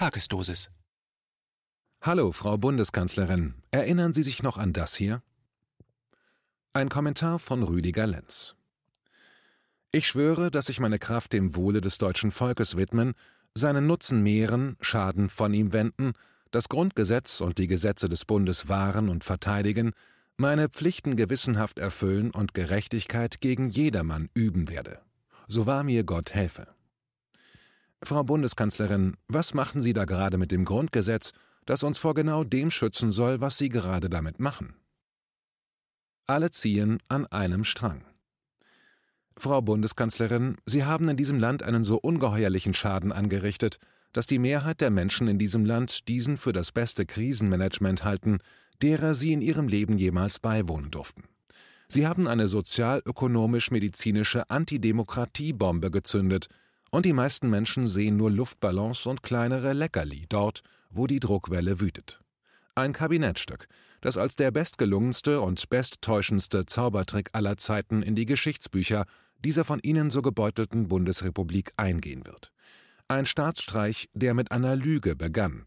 Tagesdosis. Hallo, Frau Bundeskanzlerin. Erinnern Sie sich noch an das hier? Ein Kommentar von Rüdiger Lenz. Ich schwöre, dass ich meine Kraft dem Wohle des deutschen Volkes widmen, seinen Nutzen mehren, Schaden von ihm wenden, das Grundgesetz und die Gesetze des Bundes wahren und verteidigen, meine Pflichten gewissenhaft erfüllen und Gerechtigkeit gegen jedermann üben werde. So wahr mir Gott helfe. Frau Bundeskanzlerin, was machen Sie da gerade mit dem Grundgesetz, das uns vor genau dem schützen soll, was Sie gerade damit machen? Alle ziehen an einem Strang. Frau Bundeskanzlerin, Sie haben in diesem Land einen so ungeheuerlichen Schaden angerichtet, dass die Mehrheit der Menschen in diesem Land diesen für das beste Krisenmanagement halten, derer sie in ihrem Leben jemals beiwohnen durften. Sie haben eine sozial-ökonomisch-medizinische Antidemokratiebombe gezündet, und die meisten Menschen sehen nur Luftballons und kleinere Leckerli dort, wo die Druckwelle wütet. Ein Kabinettstück, das als der bestgelungenste und besttäuschendste Zaubertrick aller Zeiten in die Geschichtsbücher dieser von Ihnen so gebeutelten Bundesrepublik eingehen wird. Ein Staatsstreich, der mit einer Lüge begann,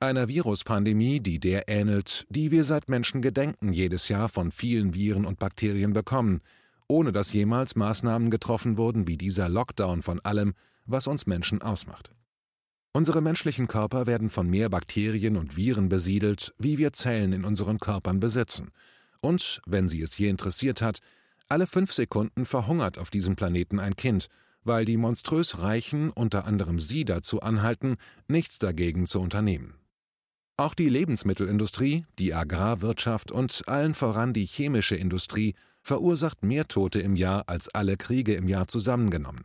einer Viruspandemie, die der ähnelt, die wir seit Menschengedenken jedes Jahr von vielen Viren und Bakterien bekommen, ohne dass jemals Maßnahmen getroffen wurden wie dieser Lockdown von allem, was uns Menschen ausmacht. Unsere menschlichen Körper werden von mehr Bakterien und Viren besiedelt, wie wir Zellen in unseren Körpern besitzen. Und, wenn sie es je interessiert hat, alle fünf Sekunden verhungert auf diesem Planeten ein Kind, weil die monströs Reichen unter anderem Sie dazu anhalten, nichts dagegen zu unternehmen. Auch die Lebensmittelindustrie, die Agrarwirtschaft und allen voran die chemische Industrie verursacht mehr Tote im Jahr als alle Kriege im Jahr zusammengenommen.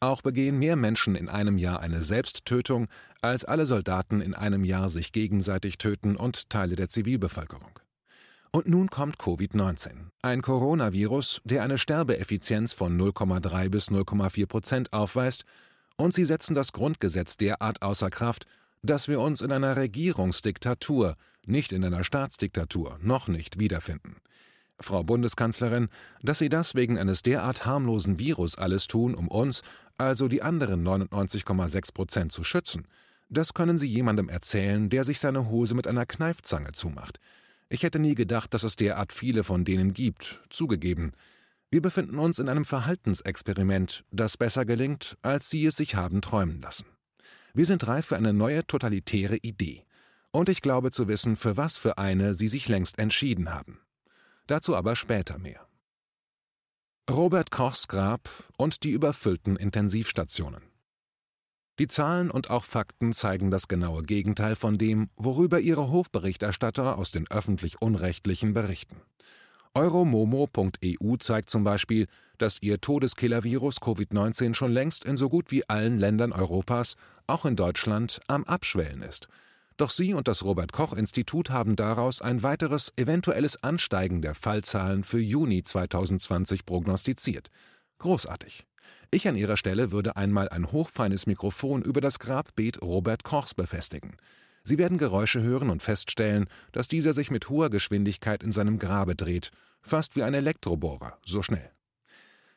Auch begehen mehr Menschen in einem Jahr eine Selbsttötung, als alle Soldaten in einem Jahr sich gegenseitig töten und Teile der Zivilbevölkerung. Und nun kommt Covid-19, ein Coronavirus, der eine Sterbeeffizienz von 0,3 bis 0,4 Prozent aufweist, und sie setzen das Grundgesetz derart außer Kraft, dass wir uns in einer Regierungsdiktatur, nicht in einer Staatsdiktatur, noch nicht wiederfinden. Frau Bundeskanzlerin, dass Sie das wegen eines derart harmlosen Virus alles tun, um uns, also die anderen 99,6 Prozent, zu schützen, das können Sie jemandem erzählen, der sich seine Hose mit einer Kneifzange zumacht. Ich hätte nie gedacht, dass es derart viele von denen gibt, zugegeben. Wir befinden uns in einem Verhaltensexperiment, das besser gelingt, als Sie es sich haben träumen lassen. Wir sind reif für eine neue totalitäre Idee. Und ich glaube zu wissen, für was für eine Sie sich längst entschieden haben. Dazu aber später mehr. Robert Kochs Grab und die überfüllten Intensivstationen. Die Zahlen und auch Fakten zeigen das genaue Gegenteil von dem, worüber ihre Hofberichterstatter aus den öffentlich Unrechtlichen berichten. Euromomo.eu zeigt zum Beispiel, dass ihr Todeskiller-Virus Covid-19 schon längst in so gut wie allen Ländern Europas, auch in Deutschland, am Abschwellen ist. Doch sie und das Robert Koch Institut haben daraus ein weiteres eventuelles Ansteigen der Fallzahlen für Juni 2020 prognostiziert. Großartig. Ich an ihrer Stelle würde einmal ein hochfeines Mikrofon über das Grabbeet Robert Kochs befestigen. Sie werden Geräusche hören und feststellen, dass dieser sich mit hoher Geschwindigkeit in seinem Grabe dreht, fast wie ein Elektrobohrer, so schnell.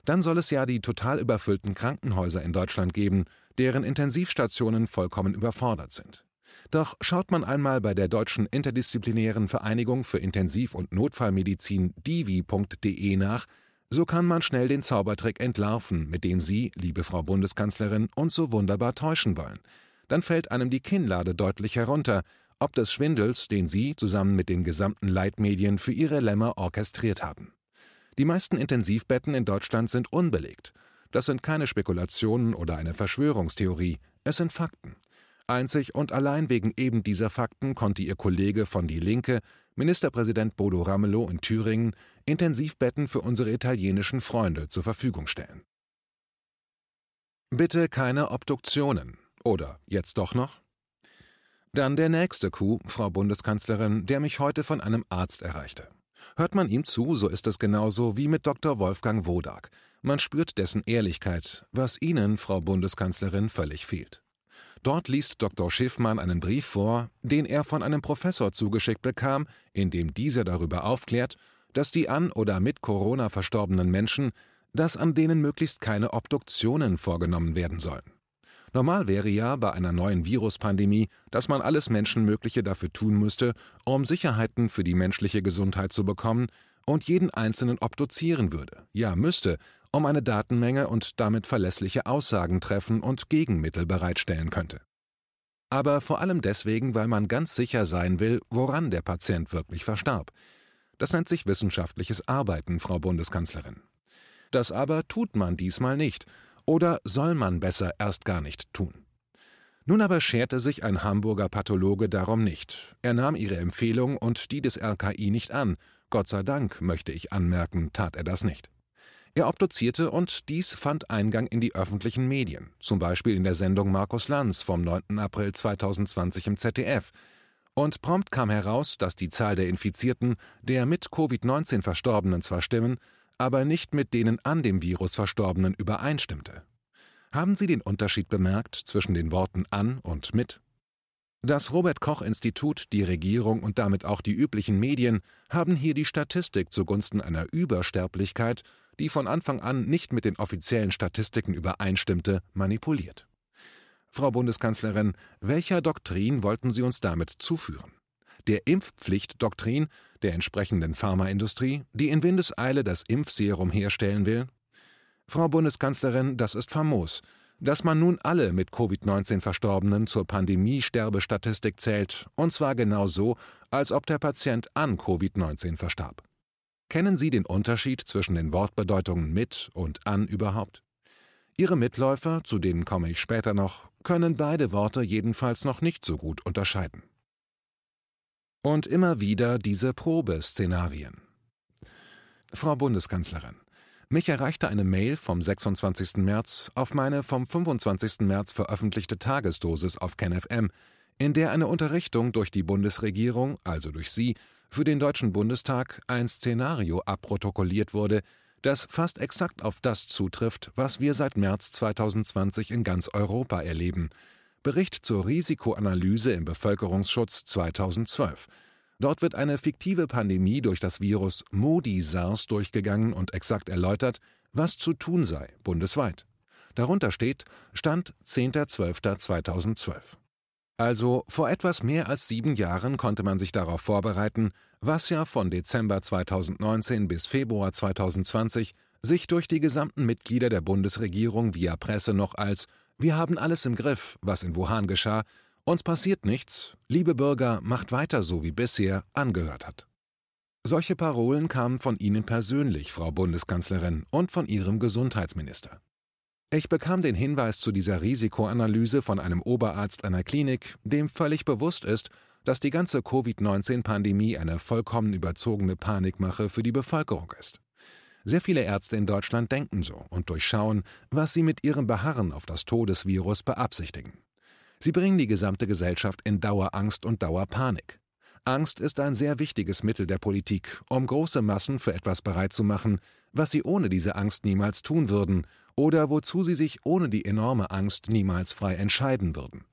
Dann soll es ja die total überfüllten Krankenhäuser in Deutschland geben, deren Intensivstationen vollkommen überfordert sind. Doch schaut man einmal bei der Deutschen Interdisziplinären Vereinigung für Intensiv- und Notfallmedizin divi.de nach, so kann man schnell den Zaubertrick entlarven, mit dem Sie, liebe Frau Bundeskanzlerin, uns so wunderbar täuschen wollen. Dann fällt einem die Kinnlade deutlich herunter, ob des Schwindels, den Sie zusammen mit den gesamten Leitmedien für Ihre Lämmer orchestriert haben. Die meisten Intensivbetten in Deutschland sind unbelegt. Das sind keine Spekulationen oder eine Verschwörungstheorie, es sind Fakten. Einzig und allein wegen eben dieser Fakten konnte Ihr Kollege von Die Linke, Ministerpräsident Bodo Ramelow in Thüringen, Intensivbetten für unsere italienischen Freunde zur Verfügung stellen. Bitte keine Obduktionen. Oder jetzt doch noch? Dann der nächste Coup, Frau Bundeskanzlerin, der mich heute von einem Arzt erreichte. Hört man ihm zu, so ist es genauso wie mit Dr. Wolfgang Wodak. Man spürt dessen Ehrlichkeit, was Ihnen, Frau Bundeskanzlerin, völlig fehlt. Dort liest Dr. Schiffmann einen Brief vor, den er von einem Professor zugeschickt bekam, in dem dieser darüber aufklärt, dass die an oder mit Corona verstorbenen Menschen, dass an denen möglichst keine Obduktionen vorgenommen werden sollen. Normal wäre ja bei einer neuen Viruspandemie, dass man alles Menschenmögliche dafür tun müsste, um Sicherheiten für die menschliche Gesundheit zu bekommen und jeden Einzelnen obduzieren würde, ja müsste, um eine Datenmenge und damit verlässliche Aussagen treffen und Gegenmittel bereitstellen könnte. Aber vor allem deswegen, weil man ganz sicher sein will, woran der Patient wirklich verstarb. Das nennt sich wissenschaftliches Arbeiten, Frau Bundeskanzlerin. Das aber tut man diesmal nicht, oder soll man besser erst gar nicht tun. Nun aber scherte sich ein Hamburger Pathologe darum nicht. Er nahm ihre Empfehlung und die des RKI nicht an. Gott sei Dank, möchte ich anmerken, tat er das nicht. Er obduzierte und dies fand Eingang in die öffentlichen Medien, zum Beispiel in der Sendung Markus Lanz vom 9. April 2020 im ZDF. Und prompt kam heraus, dass die Zahl der Infizierten, der mit Covid-19 Verstorbenen zwar stimmen, aber nicht mit denen an dem Virus Verstorbenen übereinstimmte. Haben Sie den Unterschied bemerkt zwischen den Worten an und mit? Das Robert Koch Institut, die Regierung und damit auch die üblichen Medien haben hier die Statistik zugunsten einer Übersterblichkeit, die von Anfang an nicht mit den offiziellen Statistiken übereinstimmte, manipuliert. Frau Bundeskanzlerin, welcher Doktrin wollten Sie uns damit zuführen? der Impfpflichtdoktrin der entsprechenden Pharmaindustrie, die in Windeseile das Impfserum herstellen will? Frau Bundeskanzlerin, das ist famos. Dass man nun alle mit Covid-19 Verstorbenen zur Pandemie-Sterbestatistik zählt, und zwar genau so, als ob der Patient an Covid-19 verstarb. Kennen Sie den Unterschied zwischen den Wortbedeutungen mit und an überhaupt? Ihre Mitläufer, zu denen komme ich später noch, können beide Worte jedenfalls noch nicht so gut unterscheiden. Und immer wieder diese Probeszenarien. Frau Bundeskanzlerin, mich erreichte eine Mail vom 26. März auf meine vom 25. März veröffentlichte Tagesdosis auf KenFM, in der eine Unterrichtung durch die Bundesregierung, also durch Sie, für den Deutschen Bundestag ein Szenario abprotokolliert wurde, das fast exakt auf das zutrifft, was wir seit März 2020 in ganz Europa erleben – Bericht zur Risikoanalyse im Bevölkerungsschutz 2012. Dort wird eine fiktive Pandemie durch das Virus Modi-SARS durchgegangen und exakt erläutert, was zu tun sei, bundesweit. Darunter steht Stand 10.12.2012. Also vor etwas mehr als sieben Jahren konnte man sich darauf vorbereiten, was ja von Dezember 2019 bis Februar 2020 sich durch die gesamten Mitglieder der Bundesregierung via Presse noch als wir haben alles im Griff, was in Wuhan geschah, uns passiert nichts, liebe Bürger, macht weiter so wie bisher, angehört hat. Solche Parolen kamen von Ihnen persönlich, Frau Bundeskanzlerin, und von Ihrem Gesundheitsminister. Ich bekam den Hinweis zu dieser Risikoanalyse von einem Oberarzt einer Klinik, dem völlig bewusst ist, dass die ganze Covid-19-Pandemie eine vollkommen überzogene Panikmache für die Bevölkerung ist. Sehr viele Ärzte in Deutschland denken so und durchschauen, was sie mit ihrem Beharren auf das Todesvirus beabsichtigen. Sie bringen die gesamte Gesellschaft in Dauerangst und Dauerpanik. Angst ist ein sehr wichtiges Mittel der Politik, um große Massen für etwas bereit zu machen, was sie ohne diese Angst niemals tun würden oder wozu sie sich ohne die enorme Angst niemals frei entscheiden würden.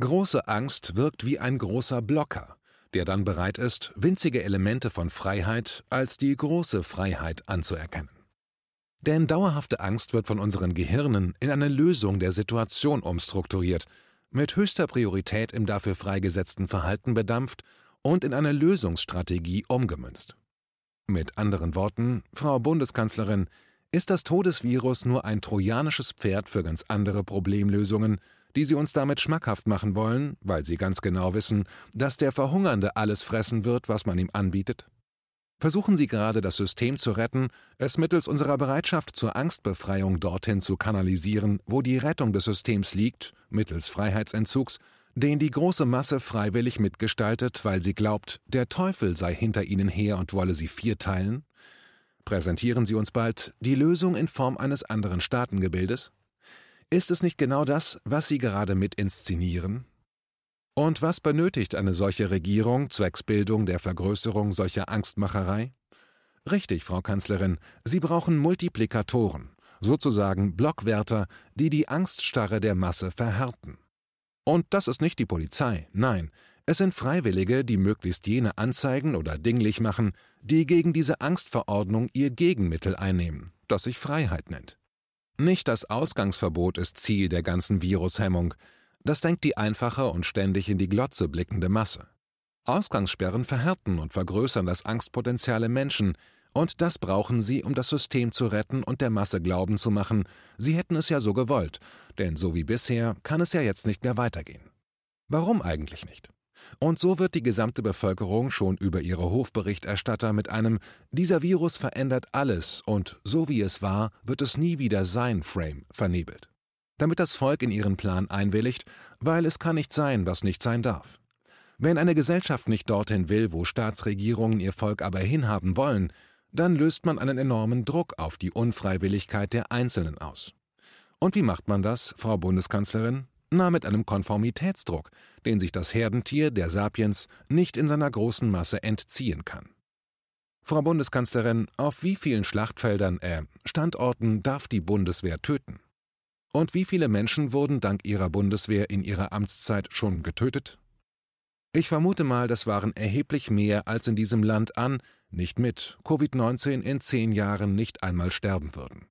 Große Angst wirkt wie ein großer Blocker, der dann bereit ist, winzige Elemente von Freiheit als die große Freiheit anzuerkennen. Denn dauerhafte Angst wird von unseren Gehirnen in eine Lösung der Situation umstrukturiert, mit höchster Priorität im dafür freigesetzten Verhalten bedampft und in eine Lösungsstrategie umgemünzt. Mit anderen Worten, Frau Bundeskanzlerin, ist das Todesvirus nur ein trojanisches Pferd für ganz andere Problemlösungen, die sie uns damit schmackhaft machen wollen, weil sie ganz genau wissen, dass der Verhungernde alles fressen wird, was man ihm anbietet? Versuchen Sie gerade das System zu retten, es mittels unserer Bereitschaft zur Angstbefreiung dorthin zu kanalisieren, wo die Rettung des Systems liegt, mittels Freiheitsentzugs, den die große Masse freiwillig mitgestaltet, weil sie glaubt, der Teufel sei hinter ihnen her und wolle sie vierteilen? Präsentieren Sie uns bald die Lösung in Form eines anderen Staatengebildes? Ist es nicht genau das, was Sie gerade mit inszenieren? Und was benötigt eine solche Regierung zwecks Bildung der Vergrößerung solcher Angstmacherei? Richtig, Frau Kanzlerin, Sie brauchen Multiplikatoren, sozusagen Blockwärter, die die Angststarre der Masse verhärten. Und das ist nicht die Polizei, nein, es sind Freiwillige, die möglichst jene anzeigen oder dinglich machen, die gegen diese Angstverordnung ihr Gegenmittel einnehmen, das sich Freiheit nennt. Nicht das Ausgangsverbot ist Ziel der ganzen Virushemmung, das denkt die einfache und ständig in die Glotze blickende Masse. Ausgangssperren verhärten und vergrößern das Angstpotenzial im Menschen, und das brauchen sie, um das System zu retten und der Masse glauben zu machen, sie hätten es ja so gewollt, denn so wie bisher kann es ja jetzt nicht mehr weitergehen. Warum eigentlich nicht? Und so wird die gesamte Bevölkerung schon über ihre Hofberichterstatter mit einem Dieser Virus verändert alles und so wie es war, wird es nie wieder sein Frame vernebelt. Damit das Volk in ihren Plan einwilligt, weil es kann nicht sein, was nicht sein darf. Wenn eine Gesellschaft nicht dorthin will, wo Staatsregierungen ihr Volk aber hinhaben wollen, dann löst man einen enormen Druck auf die Unfreiwilligkeit der Einzelnen aus. Und wie macht man das, Frau Bundeskanzlerin? Na, mit einem Konformitätsdruck, den sich das Herdentier, der Sapiens, nicht in seiner großen Masse entziehen kann. Frau Bundeskanzlerin, auf wie vielen Schlachtfeldern, äh, Standorten darf die Bundeswehr töten? Und wie viele Menschen wurden dank ihrer Bundeswehr in ihrer Amtszeit schon getötet? Ich vermute mal, das waren erheblich mehr, als in diesem Land an, nicht mit Covid-19 in zehn Jahren nicht einmal sterben würden.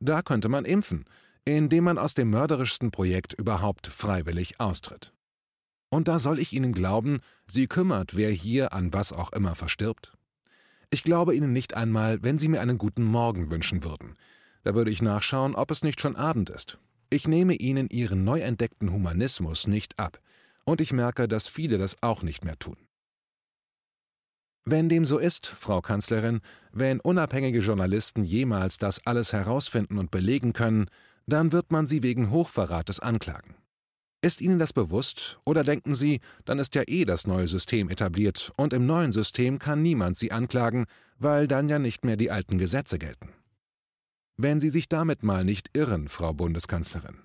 Da könnte man impfen, indem man aus dem mörderischsten Projekt überhaupt freiwillig austritt. Und da soll ich Ihnen glauben, Sie kümmert, wer hier an was auch immer verstirbt? Ich glaube Ihnen nicht einmal, wenn Sie mir einen guten Morgen wünschen würden. Da würde ich nachschauen, ob es nicht schon Abend ist. Ich nehme Ihnen Ihren neu entdeckten Humanismus nicht ab und ich merke, dass viele das auch nicht mehr tun. Wenn dem so ist, Frau Kanzlerin, wenn unabhängige Journalisten jemals das alles herausfinden und belegen können, dann wird man sie wegen Hochverrates anklagen. Ist Ihnen das bewusst, oder denken Sie, dann ist ja eh das neue System etabliert, und im neuen System kann niemand Sie anklagen, weil dann ja nicht mehr die alten Gesetze gelten? Wenn Sie sich damit mal nicht irren, Frau Bundeskanzlerin.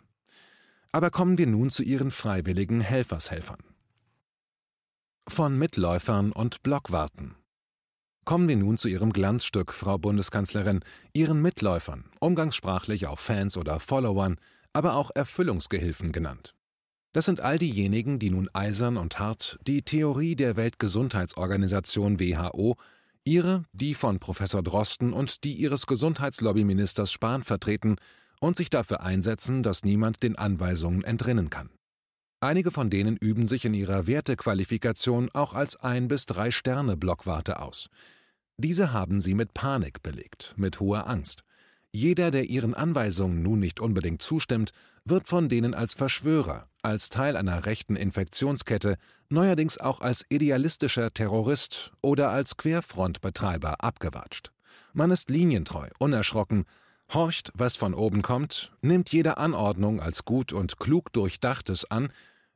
Aber kommen wir nun zu Ihren freiwilligen Helfershelfern. Von Mitläufern und Blockwarten. Kommen wir nun zu Ihrem Glanzstück, Frau Bundeskanzlerin, Ihren Mitläufern, umgangssprachlich auch Fans oder Followern, aber auch Erfüllungsgehilfen genannt. Das sind all diejenigen, die nun eisern und hart die Theorie der Weltgesundheitsorganisation WHO, ihre, die von Professor Drosten und die ihres Gesundheitslobbyministers Spahn vertreten, und sich dafür einsetzen, dass niemand den Anweisungen entrinnen kann. Einige von denen üben sich in ihrer Wertequalifikation auch als ein bis drei Sterne Blockwarte aus. Diese haben sie mit Panik belegt, mit hoher Angst. Jeder, der ihren Anweisungen nun nicht unbedingt zustimmt, wird von denen als Verschwörer, als Teil einer rechten Infektionskette, neuerdings auch als idealistischer Terrorist oder als Querfrontbetreiber abgewatscht. Man ist linientreu, unerschrocken, horcht, was von oben kommt, nimmt jede Anordnung als gut und klug durchdachtes an,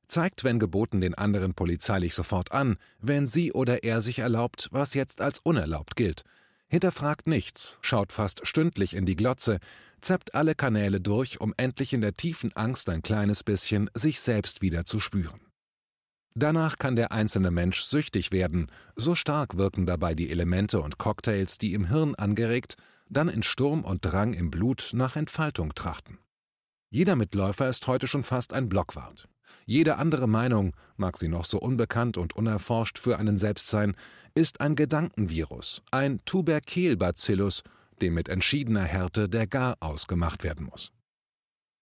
zeigt, wenn geboten, den anderen polizeilich sofort an, wenn sie oder er sich erlaubt, was jetzt als unerlaubt gilt, hinterfragt nichts, schaut fast stündlich in die Glotze, zappt alle Kanäle durch, um endlich in der tiefen Angst ein kleines bisschen sich selbst wieder zu spüren. Danach kann der einzelne Mensch süchtig werden, so stark wirken dabei die Elemente und Cocktails, die im Hirn angeregt dann in Sturm und Drang im Blut nach Entfaltung trachten. Jeder Mitläufer ist heute schon fast ein Blockwart. Jede andere Meinung, mag sie noch so unbekannt und unerforscht für einen selbst sein, ist ein Gedankenvirus, ein Tuberkelbacillus, dem mit entschiedener Härte der Gar ausgemacht werden muss.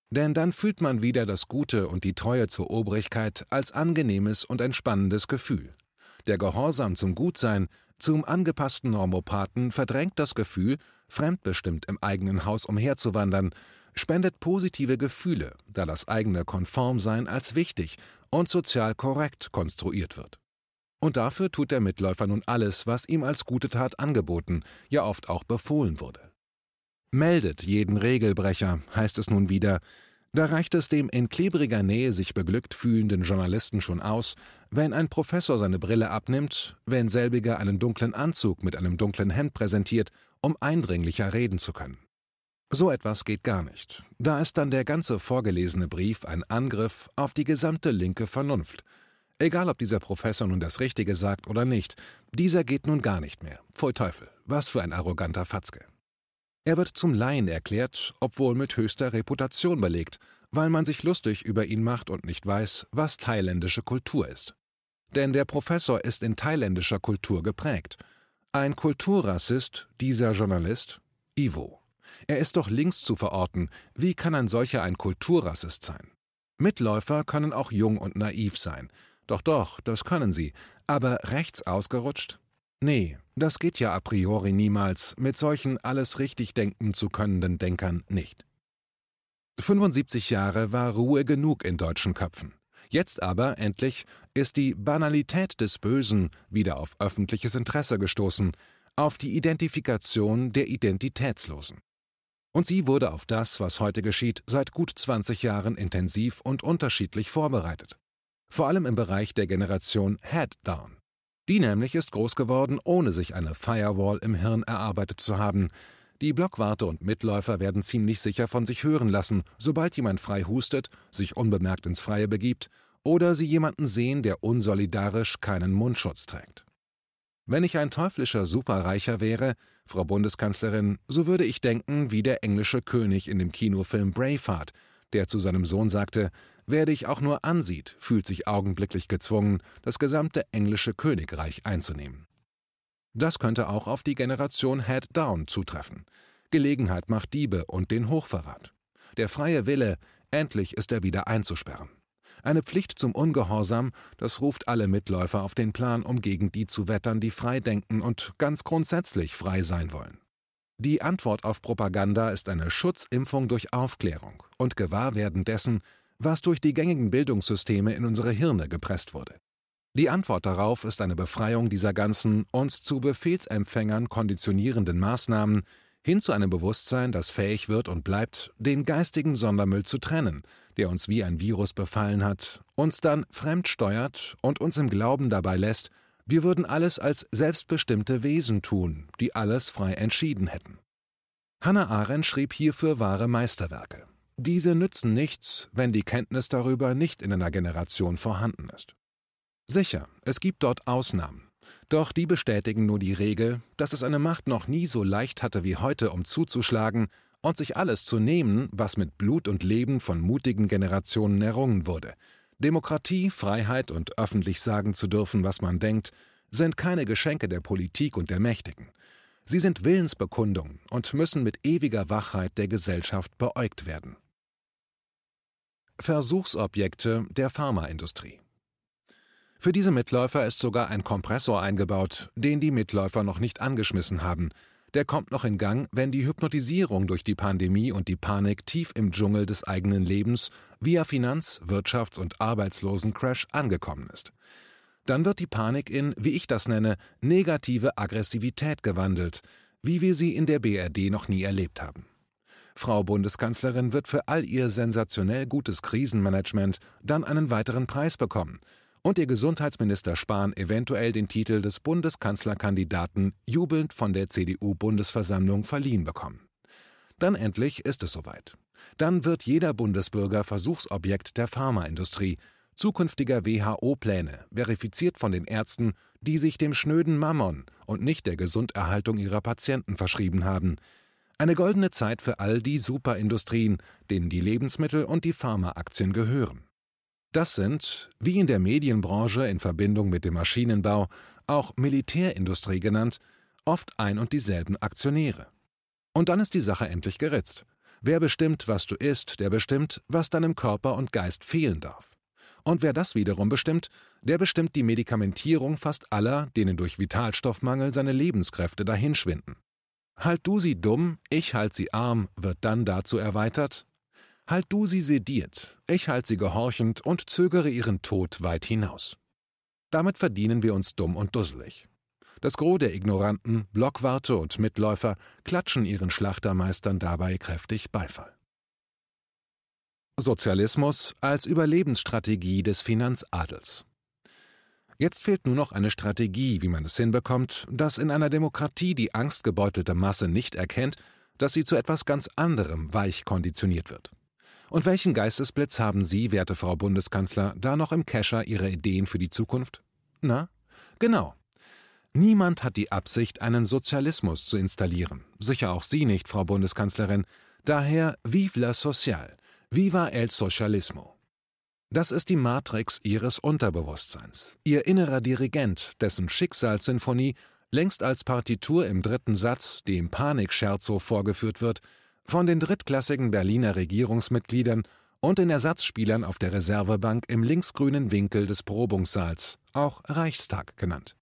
Denn dann fühlt man wieder das Gute und die Treue zur Obrigkeit als angenehmes und entspannendes Gefühl. Der Gehorsam zum Gutsein, zum angepassten Normopathen verdrängt das Gefühl, fremdbestimmt im eigenen Haus umherzuwandern, spendet positive Gefühle, da das eigene Konformsein als wichtig und sozial korrekt konstruiert wird. Und dafür tut der Mitläufer nun alles, was ihm als gute Tat angeboten, ja oft auch befohlen wurde. Meldet jeden Regelbrecher, heißt es nun wieder, da reicht es dem in klebriger Nähe sich beglückt fühlenden Journalisten schon aus, wenn ein Professor seine Brille abnimmt, wenn selbiger einen dunklen Anzug mit einem dunklen Hemd präsentiert, um eindringlicher reden zu können. So etwas geht gar nicht. Da ist dann der ganze vorgelesene Brief ein Angriff auf die gesamte linke Vernunft. Egal, ob dieser Professor nun das Richtige sagt oder nicht, dieser geht nun gar nicht mehr. Pfui Teufel, was für ein arroganter Fatzke. Er wird zum Laien erklärt, obwohl mit höchster Reputation belegt, weil man sich lustig über ihn macht und nicht weiß, was thailändische Kultur ist. Denn der Professor ist in thailändischer Kultur geprägt. Ein Kulturrassist, dieser Journalist, Ivo. Er ist doch links zu verorten. Wie kann ein solcher ein Kulturrassist sein? Mitläufer können auch jung und naiv sein. Doch, doch, das können sie. Aber rechts ausgerutscht? Nee, das geht ja a priori niemals, mit solchen alles richtig denken zu könnenden Denkern nicht. 75 Jahre war Ruhe genug in deutschen Köpfen. Jetzt aber, endlich, ist die Banalität des Bösen wieder auf öffentliches Interesse gestoßen, auf die Identifikation der Identitätslosen. Und sie wurde auf das, was heute geschieht, seit gut 20 Jahren intensiv und unterschiedlich vorbereitet. Vor allem im Bereich der Generation Head-Down. Die nämlich ist groß geworden, ohne sich eine Firewall im Hirn erarbeitet zu haben. Die Blockwarte und Mitläufer werden ziemlich sicher von sich hören lassen, sobald jemand frei hustet, sich unbemerkt ins Freie begibt oder sie jemanden sehen, der unsolidarisch keinen Mundschutz trägt. Wenn ich ein teuflischer Superreicher wäre, Frau Bundeskanzlerin, so würde ich denken wie der englische König in dem Kinofilm Braveheart, der zu seinem Sohn sagte, wer dich auch nur ansieht, fühlt sich augenblicklich gezwungen, das gesamte englische Königreich einzunehmen. Das könnte auch auf die Generation Head Down zutreffen. Gelegenheit macht Diebe und den Hochverrat. Der freie Wille, endlich ist er wieder einzusperren. Eine Pflicht zum Ungehorsam, das ruft alle Mitläufer auf den Plan, um gegen die zu wettern, die frei denken und ganz grundsätzlich frei sein wollen. Die Antwort auf Propaganda ist eine Schutzimpfung durch Aufklärung und Gewahrwerden dessen, was durch die gängigen Bildungssysteme in unsere Hirne gepresst wurde. Die Antwort darauf ist eine Befreiung dieser ganzen uns zu Befehlsempfängern konditionierenden Maßnahmen hin zu einem Bewusstsein, das fähig wird und bleibt, den geistigen Sondermüll zu trennen, der uns wie ein Virus befallen hat, uns dann fremdsteuert und uns im Glauben dabei lässt, wir würden alles als selbstbestimmte Wesen tun, die alles frei entschieden hätten. Hannah Arendt schrieb hierfür wahre Meisterwerke. Diese nützen nichts, wenn die Kenntnis darüber nicht in einer Generation vorhanden ist. Sicher, es gibt dort Ausnahmen, doch die bestätigen nur die Regel, dass es eine Macht noch nie so leicht hatte wie heute, um zuzuschlagen und sich alles zu nehmen, was mit Blut und Leben von mutigen Generationen errungen wurde. Demokratie, Freiheit und öffentlich sagen zu dürfen, was man denkt, sind keine Geschenke der Politik und der Mächtigen. Sie sind Willensbekundungen und müssen mit ewiger Wachheit der Gesellschaft beäugt werden. Versuchsobjekte der Pharmaindustrie für diese Mitläufer ist sogar ein Kompressor eingebaut, den die Mitläufer noch nicht angeschmissen haben. Der kommt noch in Gang, wenn die Hypnotisierung durch die Pandemie und die Panik tief im Dschungel des eigenen Lebens via Finanz-, Wirtschafts- und Arbeitslosencrash angekommen ist. Dann wird die Panik in, wie ich das nenne, negative Aggressivität gewandelt, wie wir sie in der BRD noch nie erlebt haben. Frau Bundeskanzlerin wird für all ihr sensationell gutes Krisenmanagement dann einen weiteren Preis bekommen – und ihr Gesundheitsminister Spahn eventuell den Titel des Bundeskanzlerkandidaten jubelnd von der CDU-Bundesversammlung verliehen bekommen. Dann endlich ist es soweit. Dann wird jeder Bundesbürger Versuchsobjekt der Pharmaindustrie, zukünftiger WHO-Pläne, verifiziert von den Ärzten, die sich dem schnöden Mammon und nicht der Gesunderhaltung ihrer Patienten verschrieben haben. Eine goldene Zeit für all die Superindustrien, denen die Lebensmittel und die Pharmaaktien gehören. Das sind, wie in der Medienbranche in Verbindung mit dem Maschinenbau, auch Militärindustrie genannt, oft ein und dieselben Aktionäre. Und dann ist die Sache endlich geritzt. Wer bestimmt, was du isst, der bestimmt, was deinem Körper und Geist fehlen darf. Und wer das wiederum bestimmt, der bestimmt die Medikamentierung fast aller, denen durch Vitalstoffmangel seine Lebenskräfte dahinschwinden. Halt du sie dumm, ich halt sie arm, wird dann dazu erweitert, Halt du sie sediert, ich halt sie gehorchend und zögere ihren Tod weit hinaus. Damit verdienen wir uns dumm und dusselig. Das Gros der Ignoranten, Blockwarte und Mitläufer klatschen ihren Schlachtermeistern dabei kräftig Beifall. Sozialismus als Überlebensstrategie des Finanzadels. Jetzt fehlt nur noch eine Strategie, wie man es hinbekommt, dass in einer Demokratie die angstgebeutelte Masse nicht erkennt, dass sie zu etwas ganz anderem weich konditioniert wird. Und welchen Geistesblitz haben Sie, werte Frau Bundeskanzler, da noch im Kescher Ihre Ideen für die Zukunft? Na, genau. Niemand hat die Absicht, einen Sozialismus zu installieren. Sicher auch Sie nicht, Frau Bundeskanzlerin. Daher vive la social, viva el socialismo. Das ist die Matrix Ihres Unterbewusstseins, Ihr innerer Dirigent, dessen Schicksalssinfonie längst als Partitur im dritten Satz, dem Panikscherzo vorgeführt wird, Von den drittklassigen Berliner Regierungsmitgliedern und den Ersatzspielern auf der Reservebank im linksgrünen Winkel des Probungssaals, auch Reichstag genannt.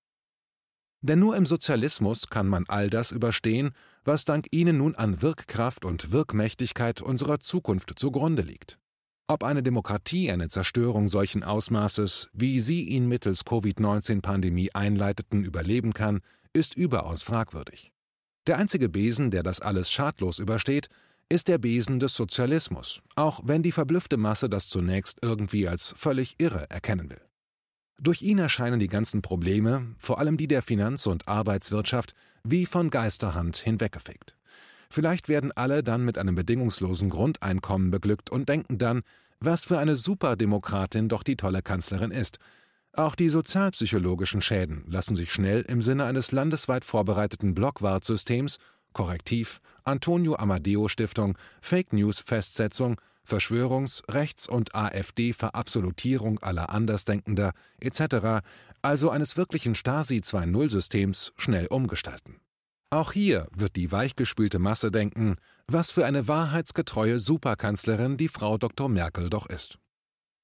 Denn nur im Sozialismus kann man all das überstehen, was dank ihnen nun an Wirkkraft und Wirkmächtigkeit unserer Zukunft zugrunde liegt. Ob eine Demokratie eine Zerstörung solchen Ausmaßes, wie sie ihn mittels Covid-19-Pandemie einleiteten, überleben kann, ist überaus fragwürdig. Der einzige Besen, der das alles schadlos übersteht, ist der Besen des Sozialismus, auch wenn die verblüffte Masse das zunächst irgendwie als völlig irre erkennen will. Durch ihn erscheinen die ganzen Probleme, vor allem die der Finanz- und Arbeitswirtschaft, wie von Geisterhand hinweggefegt. Vielleicht werden alle dann mit einem bedingungslosen Grundeinkommen beglückt und denken dann, was für eine Superdemokratin doch die tolle Kanzlerin ist. Auch die sozialpsychologischen Schäden lassen sich schnell im Sinne eines landesweit vorbereiteten Blockwartsystems Korrektiv, Antonio Amadeo Stiftung, Fake News Festsetzung, Verschwörungs-, Rechts- und AfD-Verabsolutierung aller Andersdenkender etc., also eines wirklichen Stasi 2.0-Systems, schnell umgestalten. Auch hier wird die weichgespülte Masse denken, was für eine wahrheitsgetreue Superkanzlerin die Frau Dr. Merkel doch ist.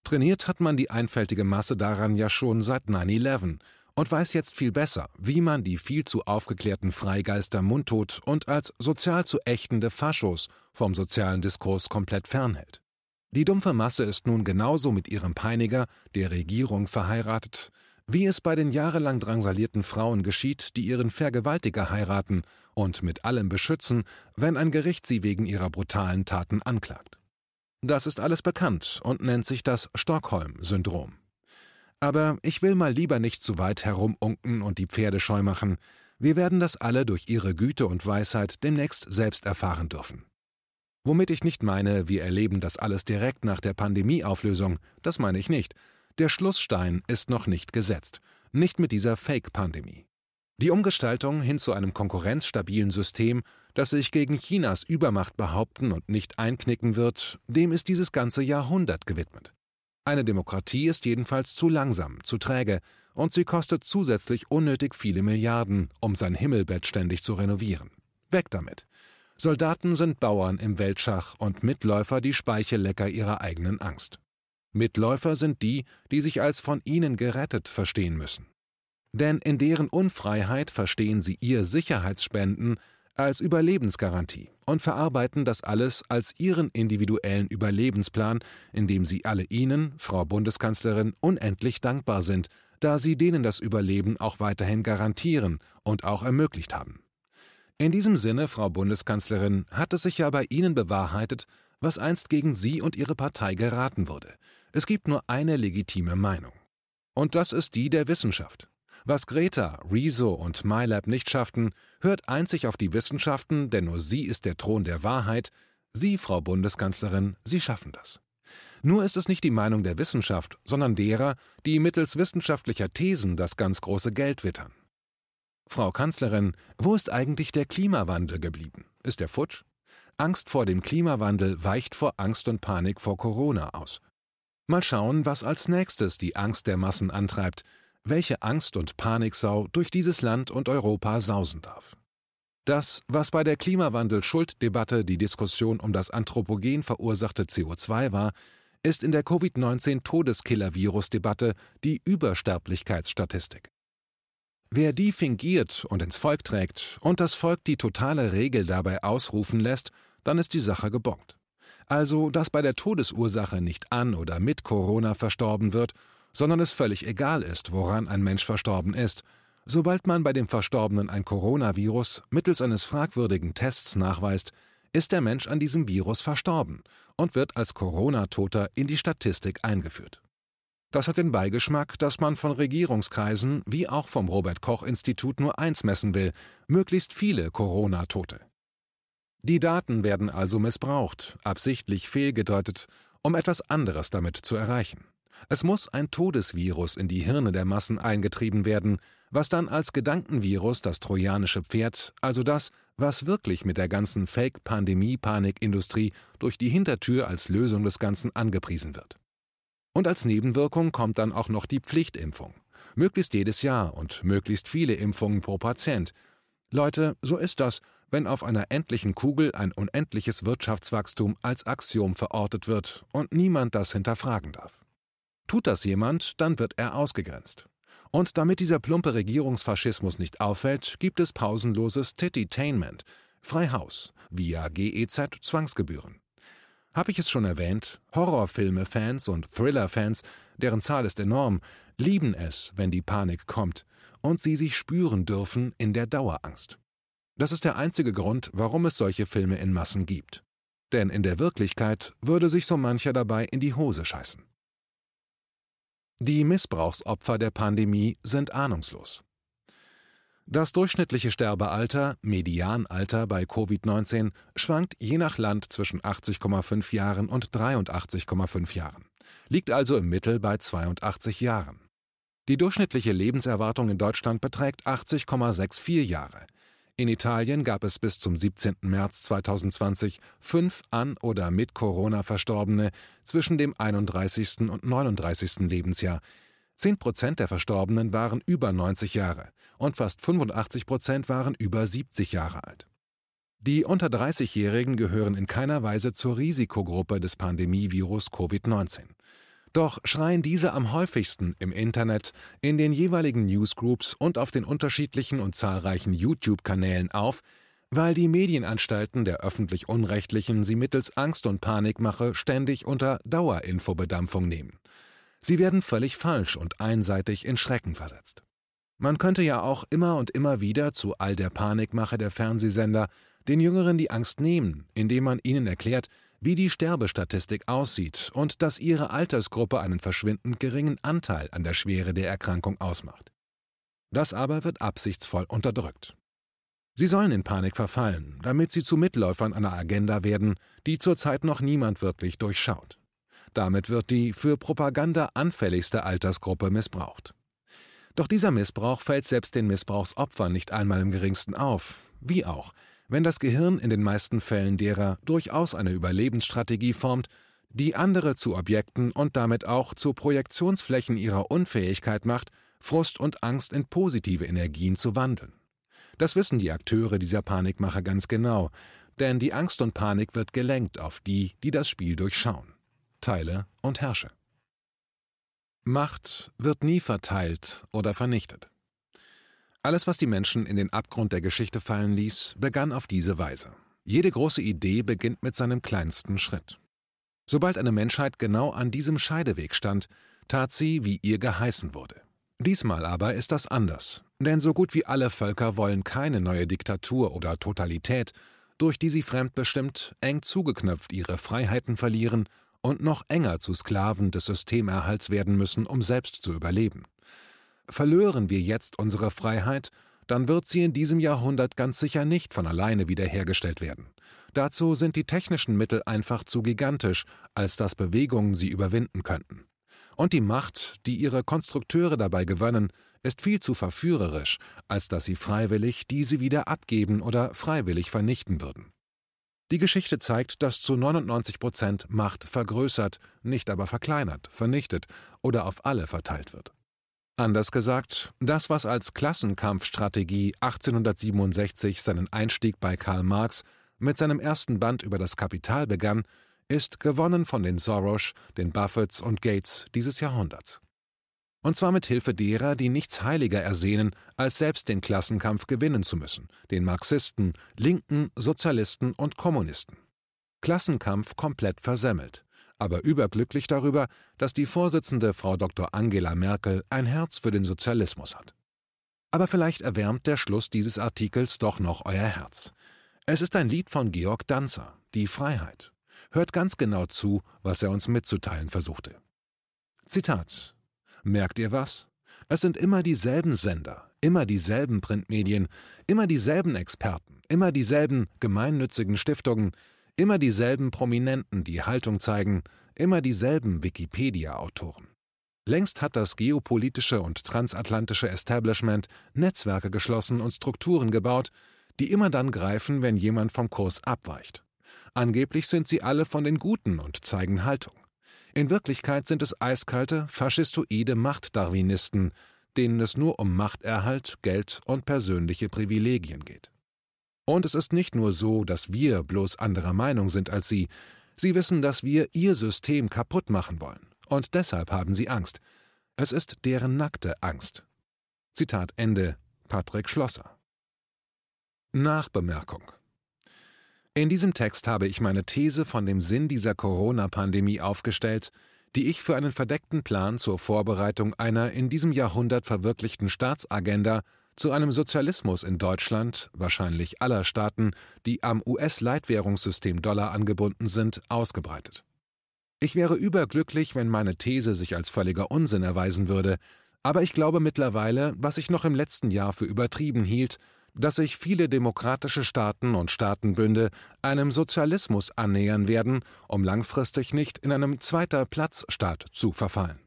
Trainiert hat man die einfältige Masse daran ja schon seit 9-11 und weiß jetzt viel besser, wie man die viel zu aufgeklärten Freigeister mundtot und als sozial zu ächtende Faschos vom sozialen Diskurs komplett fernhält. Die dumpfe Masse ist nun genauso mit ihrem Peiniger, der Regierung, verheiratet, wie es bei den jahrelang drangsalierten Frauen geschieht, die ihren Vergewaltiger heiraten und mit allem beschützen, wenn ein Gericht sie wegen ihrer brutalen Taten anklagt. Das ist alles bekannt und nennt sich das Stockholm-Syndrom. Aber ich will mal lieber nicht zu weit herumunken und die Pferde scheu machen. Wir werden das alle durch ihre Güte und Weisheit demnächst selbst erfahren dürfen. Womit ich nicht meine, wir erleben das alles direkt nach der Pandemieauflösung, das meine ich nicht. Der Schlussstein ist noch nicht gesetzt, nicht mit dieser Fake-Pandemie. Die Umgestaltung hin zu einem konkurrenzstabilen System, das sich gegen Chinas Übermacht behaupten und nicht einknicken wird, dem ist dieses ganze Jahrhundert gewidmet. Eine Demokratie ist jedenfalls zu langsam, zu träge, und sie kostet zusätzlich unnötig viele Milliarden, um sein Himmelbett ständig zu renovieren. Weg damit. Soldaten sind Bauern im Weltschach und Mitläufer die Speichellecker ihrer eigenen Angst. Mitläufer sind die, die sich als von ihnen gerettet verstehen müssen. Denn in deren Unfreiheit verstehen sie ihr Sicherheitsspenden als Überlebensgarantie und verarbeiten das alles als ihren individuellen Überlebensplan, in dem sie alle Ihnen, Frau Bundeskanzlerin, unendlich dankbar sind, da Sie denen das Überleben auch weiterhin garantieren und auch ermöglicht haben. In diesem Sinne, Frau Bundeskanzlerin, hat es sich ja bei Ihnen bewahrheitet, was einst gegen Sie und Ihre Partei geraten wurde. Es gibt nur eine legitime Meinung. Und das ist die der Wissenschaft. Was Greta, Rezo und MyLab nicht schafften, hört einzig auf die Wissenschaften, denn nur sie ist der Thron der Wahrheit. Sie, Frau Bundeskanzlerin, Sie schaffen das. Nur ist es nicht die Meinung der Wissenschaft, sondern derer, die mittels wissenschaftlicher Thesen das ganz große Geld wittern. Frau Kanzlerin, wo ist eigentlich der Klimawandel geblieben? Ist er futsch? Angst vor dem Klimawandel weicht vor Angst und Panik vor Corona aus. Mal schauen, was als nächstes die Angst der Massen antreibt, welche Angst und Paniksau durch dieses Land und Europa sausen darf. Das, was bei der Klimawandel-Schulddebatte die Diskussion um das anthropogen verursachte CO2 war, ist in der Covid-19-Todeskiller-Virus-Debatte die Übersterblichkeitsstatistik. Wer die fingiert und ins Volk trägt und das Volk die totale Regel dabei ausrufen lässt, dann ist die Sache gebongt. Also, dass bei der Todesursache nicht an oder mit Corona verstorben wird, sondern es völlig egal ist, woran ein Mensch verstorben ist. Sobald man bei dem Verstorbenen ein Coronavirus mittels eines fragwürdigen Tests nachweist, ist der Mensch an diesem Virus verstorben und wird als Corona-Toter in die Statistik eingeführt. Das hat den Beigeschmack, dass man von Regierungskreisen wie auch vom Robert Koch Institut nur eins messen will, möglichst viele Corona-Tote. Die Daten werden also missbraucht, absichtlich fehlgedeutet, um etwas anderes damit zu erreichen. Es muss ein Todesvirus in die Hirne der Massen eingetrieben werden, was dann als Gedankenvirus das trojanische Pferd, also das, was wirklich mit der ganzen Fake-Pandemie-Panikindustrie durch die Hintertür als Lösung des Ganzen angepriesen wird. Und als Nebenwirkung kommt dann auch noch die Pflichtimpfung. Möglichst jedes Jahr und möglichst viele Impfungen pro Patient. Leute, so ist das, wenn auf einer endlichen Kugel ein unendliches Wirtschaftswachstum als Axiom verortet wird und niemand das hinterfragen darf. Tut das jemand, dann wird er ausgegrenzt. Und damit dieser plumpe Regierungsfaschismus nicht auffällt, gibt es pausenloses Tittytainment, Freihaus, via GEZ Zwangsgebühren. Hab ich es schon erwähnt, Horrorfilme-Fans und Thriller-Fans, deren Zahl ist enorm, lieben es, wenn die Panik kommt und sie sich spüren dürfen in der Dauerangst. Das ist der einzige Grund, warum es solche Filme in Massen gibt. Denn in der Wirklichkeit würde sich so mancher dabei in die Hose scheißen. Die Missbrauchsopfer der Pandemie sind ahnungslos. Das durchschnittliche Sterbealter, Medianalter bei Covid-19, schwankt je nach Land zwischen 80,5 Jahren und 83,5 Jahren, liegt also im Mittel bei 82 Jahren. Die durchschnittliche Lebenserwartung in Deutschland beträgt 80,64 Jahre, in Italien gab es bis zum 17. März 2020 fünf an oder mit Corona Verstorbene zwischen dem 31. und 39. Lebensjahr. Zehn Prozent der Verstorbenen waren über 90 Jahre und fast 85 Prozent waren über 70 Jahre alt. Die unter 30-Jährigen gehören in keiner Weise zur Risikogruppe des Pandemievirus Covid-19. Doch schreien diese am häufigsten im Internet, in den jeweiligen Newsgroups und auf den unterschiedlichen und zahlreichen YouTube-Kanälen auf, weil die Medienanstalten der öffentlich-Unrechtlichen sie mittels Angst und Panikmache ständig unter Dauerinfobedampfung nehmen. Sie werden völlig falsch und einseitig in Schrecken versetzt. Man könnte ja auch immer und immer wieder zu all der Panikmache der Fernsehsender den Jüngeren die Angst nehmen, indem man ihnen erklärt, wie die Sterbestatistik aussieht und dass ihre Altersgruppe einen verschwindend geringen Anteil an der Schwere der Erkrankung ausmacht. Das aber wird absichtsvoll unterdrückt. Sie sollen in Panik verfallen, damit sie zu Mitläufern einer Agenda werden, die zurzeit noch niemand wirklich durchschaut. Damit wird die für Propaganda anfälligste Altersgruppe missbraucht. Doch dieser Missbrauch fällt selbst den Missbrauchsopfern nicht einmal im geringsten auf, wie auch, wenn das Gehirn in den meisten Fällen derer durchaus eine Überlebensstrategie formt, die andere zu Objekten und damit auch zu Projektionsflächen ihrer Unfähigkeit macht, Frust und Angst in positive Energien zu wandeln. Das wissen die Akteure dieser Panikmache ganz genau, denn die Angst und Panik wird gelenkt auf die, die das Spiel durchschauen. Teile und herrsche. Macht wird nie verteilt oder vernichtet. Alles, was die Menschen in den Abgrund der Geschichte fallen ließ, begann auf diese Weise. Jede große Idee beginnt mit seinem kleinsten Schritt. Sobald eine Menschheit genau an diesem Scheideweg stand, tat sie, wie ihr geheißen wurde. Diesmal aber ist das anders, denn so gut wie alle Völker wollen keine neue Diktatur oder Totalität, durch die sie fremdbestimmt, eng zugeknöpft ihre Freiheiten verlieren und noch enger zu Sklaven des Systemerhalts werden müssen, um selbst zu überleben. Verlören wir jetzt unsere Freiheit, dann wird sie in diesem Jahrhundert ganz sicher nicht von alleine wiederhergestellt werden. Dazu sind die technischen Mittel einfach zu gigantisch, als dass Bewegungen sie überwinden könnten. Und die Macht, die ihre Konstrukteure dabei gewöhnen, ist viel zu verführerisch, als dass sie freiwillig diese wieder abgeben oder freiwillig vernichten würden. Die Geschichte zeigt, dass zu 99 Prozent Macht vergrößert, nicht aber verkleinert, vernichtet oder auf alle verteilt wird. Anders gesagt, das, was als Klassenkampfstrategie 1867 seinen Einstieg bei Karl Marx mit seinem ersten Band über das Kapital begann, ist gewonnen von den Soros, den Buffetts und Gates dieses Jahrhunderts. Und zwar mit Hilfe derer, die nichts heiliger ersehnen, als selbst den Klassenkampf gewinnen zu müssen, den Marxisten, Linken, Sozialisten und Kommunisten. Klassenkampf komplett versemmelt, aber überglücklich darüber, dass die Vorsitzende Frau Dr. Angela Merkel ein Herz für den Sozialismus hat. Aber vielleicht erwärmt der Schluss dieses Artikels doch noch euer Herz. Es ist ein Lied von Georg Danzer, Die Freiheit. Hört ganz genau zu, was er uns mitzuteilen versuchte. Zitat Merkt ihr was? Es sind immer dieselben Sender, immer dieselben Printmedien, immer dieselben Experten, immer dieselben gemeinnützigen Stiftungen, Immer dieselben Prominenten, die Haltung zeigen, immer dieselben Wikipedia-Autoren. Längst hat das geopolitische und transatlantische Establishment Netzwerke geschlossen und Strukturen gebaut, die immer dann greifen, wenn jemand vom Kurs abweicht. Angeblich sind sie alle von den Guten und zeigen Haltung. In Wirklichkeit sind es eiskalte, faschistoide Machtdarwinisten, denen es nur um Machterhalt, Geld und persönliche Privilegien geht. Und es ist nicht nur so, dass wir bloß anderer Meinung sind als sie, sie wissen, dass wir ihr System kaputt machen wollen, und deshalb haben sie Angst. Es ist deren nackte Angst. Zitat Ende Patrick Schlosser. Nachbemerkung in diesem Text habe ich meine These von dem Sinn dieser Corona-Pandemie aufgestellt, die ich für einen verdeckten Plan zur Vorbereitung einer in diesem Jahrhundert verwirklichten Staatsagenda zu einem Sozialismus in Deutschland, wahrscheinlich aller Staaten, die am US-Leitwährungssystem Dollar angebunden sind, ausgebreitet. Ich wäre überglücklich, wenn meine These sich als völliger Unsinn erweisen würde, aber ich glaube mittlerweile, was ich noch im letzten Jahr für übertrieben hielt, dass sich viele demokratische Staaten und Staatenbünde einem Sozialismus annähern werden, um langfristig nicht in einem zweiter Platzstaat zu verfallen.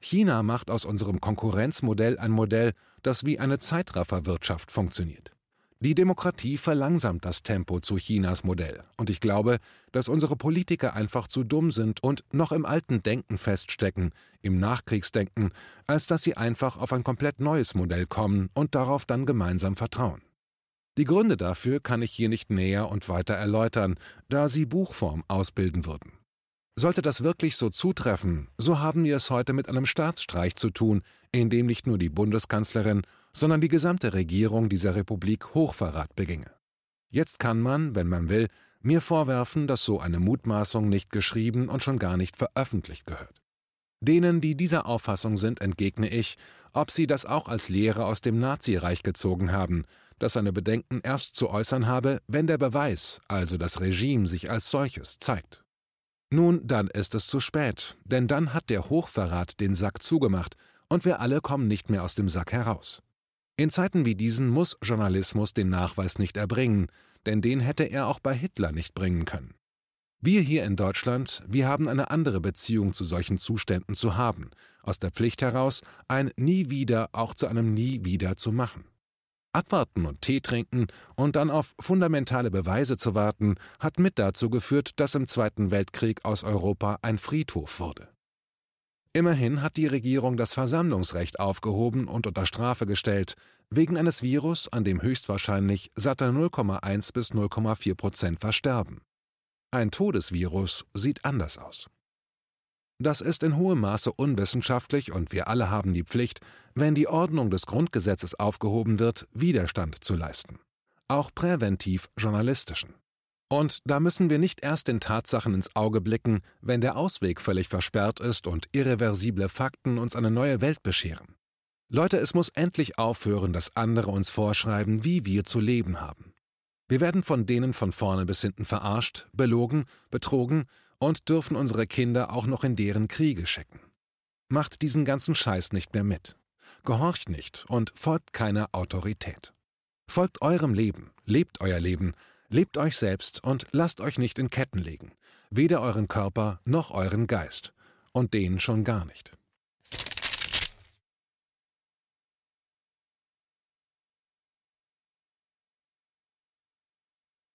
China macht aus unserem Konkurrenzmodell ein Modell, das wie eine Zeitrafferwirtschaft funktioniert. Die Demokratie verlangsamt das Tempo zu Chinas Modell, und ich glaube, dass unsere Politiker einfach zu dumm sind und noch im alten Denken feststecken, im Nachkriegsdenken, als dass sie einfach auf ein komplett neues Modell kommen und darauf dann gemeinsam vertrauen. Die Gründe dafür kann ich hier nicht näher und weiter erläutern, da sie Buchform ausbilden würden. Sollte das wirklich so zutreffen, so haben wir es heute mit einem Staatsstreich zu tun, in dem nicht nur die Bundeskanzlerin, sondern die gesamte Regierung dieser Republik Hochverrat beginge. Jetzt kann man, wenn man will, mir vorwerfen, dass so eine Mutmaßung nicht geschrieben und schon gar nicht veröffentlicht gehört. Denen, die dieser Auffassung sind, entgegne ich, ob sie das auch als Lehre aus dem Nazireich gezogen haben, das seine Bedenken erst zu äußern habe, wenn der Beweis, also das Regime, sich als solches zeigt. Nun, dann ist es zu spät, denn dann hat der Hochverrat den Sack zugemacht und wir alle kommen nicht mehr aus dem Sack heraus. In Zeiten wie diesen muss Journalismus den Nachweis nicht erbringen, denn den hätte er auch bei Hitler nicht bringen können. Wir hier in Deutschland, wir haben eine andere Beziehung zu solchen Zuständen zu haben, aus der Pflicht heraus, ein Nie wieder auch zu einem Nie wieder zu machen. Abwarten und Tee trinken und dann auf fundamentale Beweise zu warten, hat mit dazu geführt, dass im Zweiten Weltkrieg aus Europa ein Friedhof wurde. Immerhin hat die Regierung das Versammlungsrecht aufgehoben und unter Strafe gestellt, wegen eines Virus, an dem höchstwahrscheinlich satte 0,1 bis 0,4 Prozent versterben. Ein Todesvirus sieht anders aus. Das ist in hohem Maße unwissenschaftlich und wir alle haben die Pflicht, wenn die Ordnung des Grundgesetzes aufgehoben wird, Widerstand zu leisten. Auch präventiv journalistischen. Und da müssen wir nicht erst den Tatsachen ins Auge blicken, wenn der Ausweg völlig versperrt ist und irreversible Fakten uns eine neue Welt bescheren. Leute, es muss endlich aufhören, dass andere uns vorschreiben, wie wir zu leben haben. Wir werden von denen von vorne bis hinten verarscht, belogen, betrogen und dürfen unsere Kinder auch noch in deren Kriege schicken. Macht diesen ganzen Scheiß nicht mehr mit. Gehorcht nicht und folgt keiner Autorität. Folgt eurem Leben, lebt euer Leben, Lebt euch selbst und lasst euch nicht in Ketten legen, weder euren Körper noch euren Geist, und den schon gar nicht.